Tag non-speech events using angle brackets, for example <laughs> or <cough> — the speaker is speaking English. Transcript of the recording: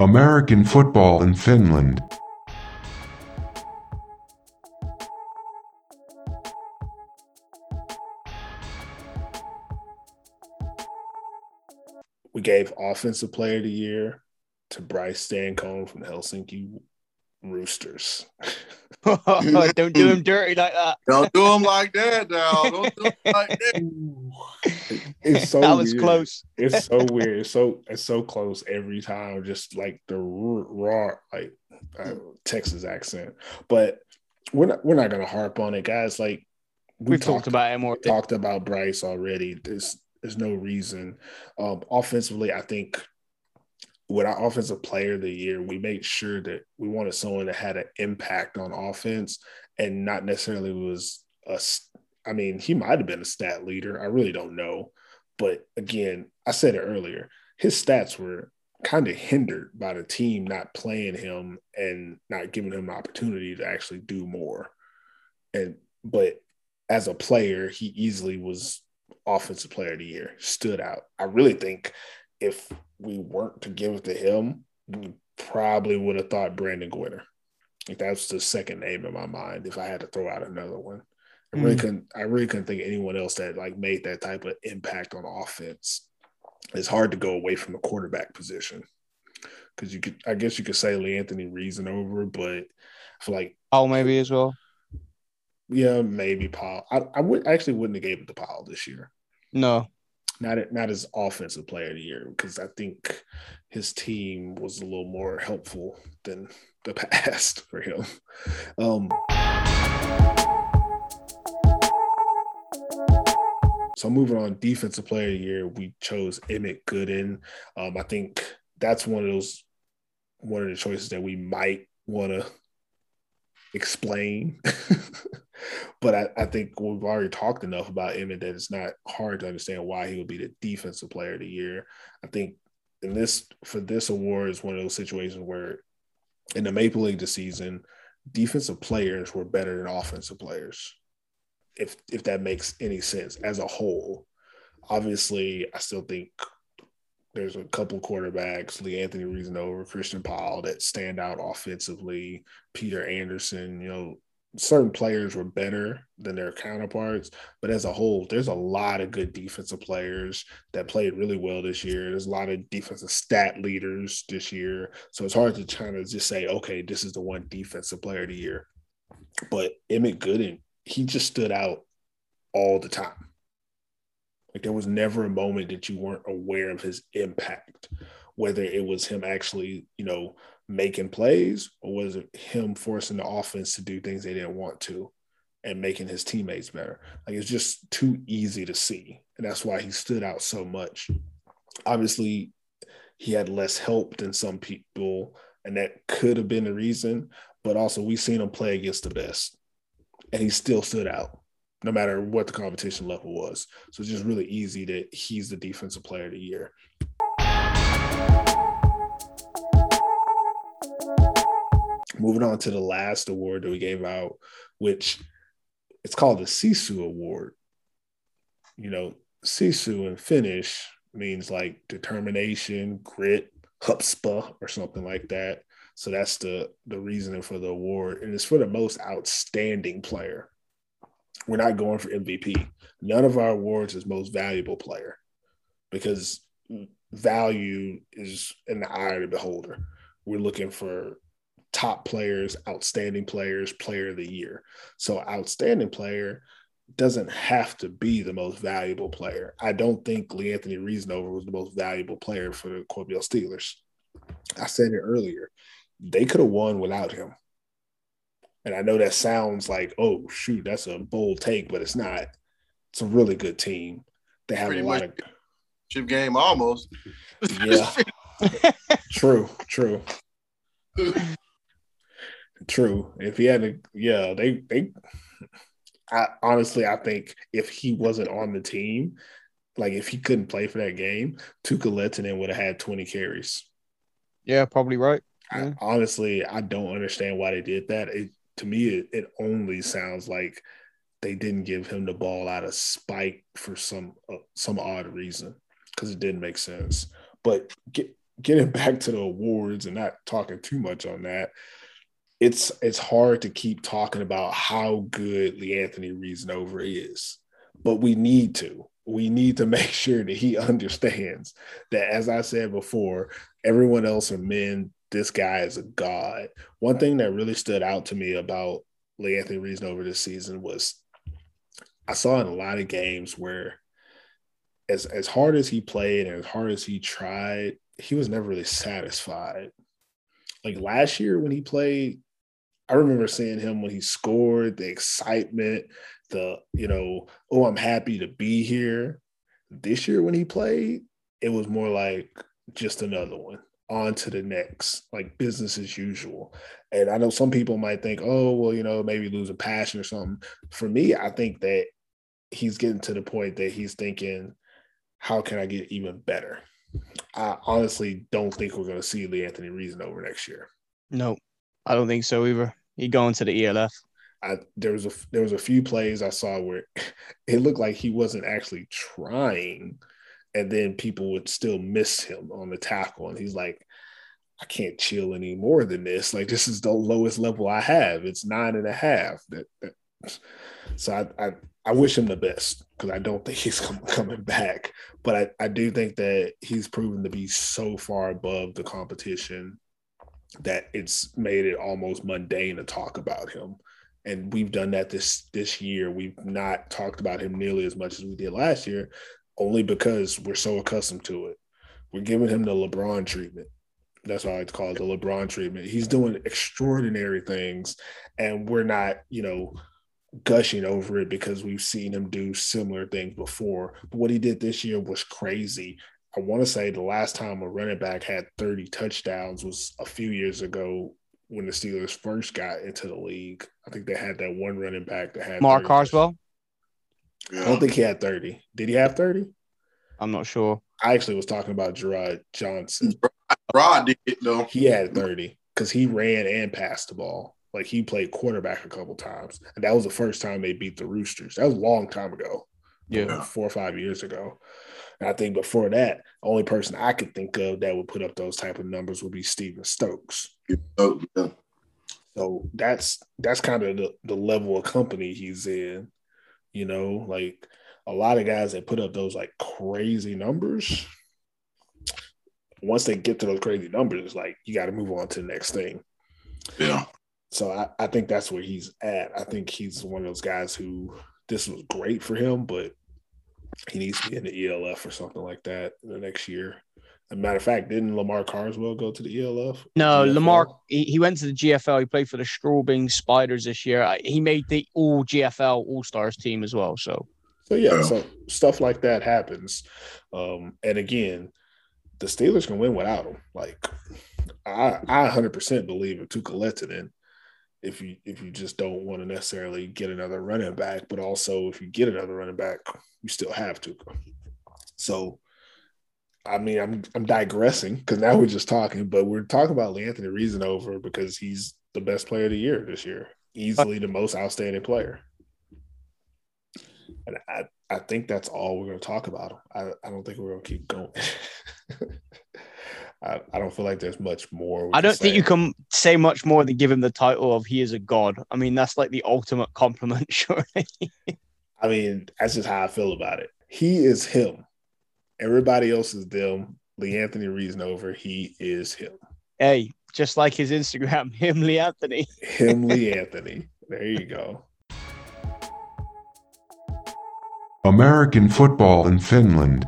American football in Finland. We gave offensive player of the year to Bryce Stancomb from Helsinki Roosters. <laughs> Don't do him dirty like that. <laughs> Don't do them like that now. Don't do 'em like that. <laughs> It's so that was weird. close. It's so weird. It's so it's so close every time. Just like the raw like uh, Texas accent. But we're not we're not gonna harp on it, guys. Like we We've talked about it more. talked about Bryce already. There's there's no reason. Um, offensively, I think with our offensive player of the year, we made sure that we wanted someone that had an impact on offense and not necessarily was a. I mean, he might have been a stat leader. I really don't know, but again, I said it earlier. His stats were kind of hindered by the team not playing him and not giving him an opportunity to actually do more. And but as a player, he easily was offensive player of the year, stood out. I really think if we weren't to give it to him, we probably would have thought Brandon Gwinner. Like that's the second name in my mind if I had to throw out another one. I really Mm. couldn't I really couldn't think of anyone else that like made that type of impact on offense. It's hard to go away from the quarterback position. Cause you could I guess you could say Lee Anthony Reasonover, but I feel like Oh, maybe as well. yeah, maybe Paul. I, I would actually wouldn't have gave it to Paul this year. No. Not not as offensive player of the year because I think his team was a little more helpful than the <laughs> past for him. Um, so moving on, defensive player of the year, we chose Emmett Gooden. Um, I think that's one of those one of the choices that we might want to explain. <laughs> but I, I think we've already talked enough about Emmett that it's not hard to understand why he would be the defensive player of the year. I think in this for this award is one of those situations where in the Maple League this season, defensive players were better than offensive players. If if that makes any sense as a whole. Obviously, I still think there's a couple quarterbacks, Lee Anthony Reasonover Christian Powell, that stand out offensively. Peter Anderson, you know, certain players were better than their counterparts, but as a whole, there's a lot of good defensive players that played really well this year. There's a lot of defensive stat leaders this year. So it's hard to kind of just say, okay, this is the one defensive player of the year. But Emmett Gooden, he just stood out all the time. Like there was never a moment that you weren't aware of his impact, whether it was him actually, you know, making plays or was it him forcing the offense to do things they didn't want to and making his teammates better. Like it's just too easy to see. And that's why he stood out so much. Obviously, he had less help than some people, and that could have been the reason. But also, we've seen him play against the best, and he still stood out no matter what the competition level was. So it's just really easy that he's the defensive player of the year. Moving on to the last award that we gave out, which it's called the Sisu Award. You know, Sisu in Finnish means like determination, grit, chutzpah, or something like that. So that's the the reasoning for the award, and it's for the most outstanding player. We're not going for MVP. None of our awards is most valuable player because value is in the eye of the beholder. We're looking for top players, outstanding players, player of the year. So outstanding player doesn't have to be the most valuable player. I don't think Lee Anthony Reasonover was the most valuable player for the Kuopio Steelers. I said it earlier. They could have won without him. And I know that sounds like, oh shoot, that's a bold take, but it's not. It's a really good team. They have Pretty a lot much. of Chip game almost. yeah. <laughs> true, true. True. If he had a yeah, they they I honestly I think if he wasn't on the team, like if he couldn't play for that game, Tuukka Lehtinen would have had 20 carries. Yeah, probably right. Yeah. I, honestly, I don't understand why they did that. It to me it, it only sounds like they didn't give him the ball out of spite for some uh, some odd reason because it didn't make sense. But get, getting <laughs> back to the awards and not talking too much on that, it's it's hard to keep talking about how good Leanthony Reasonover is, but we need to. We need to <laughs> make sure that he understands that, as I said before, everyone else are men. This guy is a god. One thing that really stood out to me about Leanthony Reasonover this season was I saw in a lot of games where as as hard as he played and as hard as he tried, he was never really satisfied. Like last year when he played, I remember seeing him when he scored, the excitement, the, you know, oh, I'm happy to be here. This year when he played, it was more like just another one on to the next, like business as usual. And I know some people might think, oh, well, you know, maybe lose a passion or something. For me, I think that he's getting to the point that he's thinking, how can I get even better? I honestly don't think we're going to see Leanthony Reasonover next year. No, I don't think so either. He going to the ELF. I there was a there was a few plays I saw where <laughs> it looked like he wasn't actually trying, and then people would still miss him on the tackle, and he's like, I can't chill any more than this. Like this is the lowest level I have. It's nine and a half. So I, I I wish him the best because I don't think <laughs> he's com- coming back. But I, I do think that he's proven to be so far above the competition that it's made it almost mundane to talk about him. And we've done that this this year. We've not talked about him nearly as much as we did last year, only because we're so accustomed to it. We're giving him the LeBron treatment. That's why I like to call it the LeBron treatment. He's doing extraordinary things, and we're not, you know, gushing over it because we've seen him do similar things before. But what he did this year was crazy. I want to say the last time a running back had 30 touchdowns was a few years ago when the Steelers first got into the league. I think they had that one running back that had Mark 30 Carswell. I don't think he had 30. Did he have 30? I'm not sure. I actually was talking about Gerard Johnson. Rod did it though. He had 30 because he ran and passed the ball. Like he played quarterback a couple times. And that was the first time they beat the Roosters. That was a long time ago. Yeah. Four or five years ago. And I think before that, the only person I could think of that would put up those type of numbers would be Steven Stokes. Oh, yeah. So that's that's kind of the, the level of company he's in. You know, like a lot of guys that put up those like crazy numbers. Once they get to those crazy numbers, it's like you got to move on to the next thing. yeah. So I, I think that's where he's at. I think he's one of those guys who this was great for him, but he needs to be in the ELF or something like that in the next year. As a matter of fact, didn't Lamar Carswell go to the ELF? No, GFL? Lamar. He, he went to the GFL. He played for the Straubing Spiders this year. He made the All GFL All Stars team as well. So So yeah, Yeah. so stuff like that happens. Um, and again, the Steelers can win without him. Like I, I 100% believe in Tuukka Lehtinen. If you if you just don't want to necessarily get another running back, but also if you get another running back, you still have Tuukka. So, I mean, I'm I'm digressing because now we're just talking, but we're talking about Anthony Reasonover because he's the best player of the year this year, easily the most outstanding player. And I, I think that's all we're going to talk about him. I, I don't think we're going to keep going. <laughs> I, I don't feel like there's much more. I don't think you can say much more than give him the title of he is a god. I mean, that's like the ultimate <laughs> compliment, surely. I mean, that's just how I feel about it. He is him. Everybody else is them. Lee Anthony Reasonover. he is him. hey, just like his Instagram, <laughs> him Lee Anthony. Him, Lee <laughs> Anthony. There you go. American football in Finland.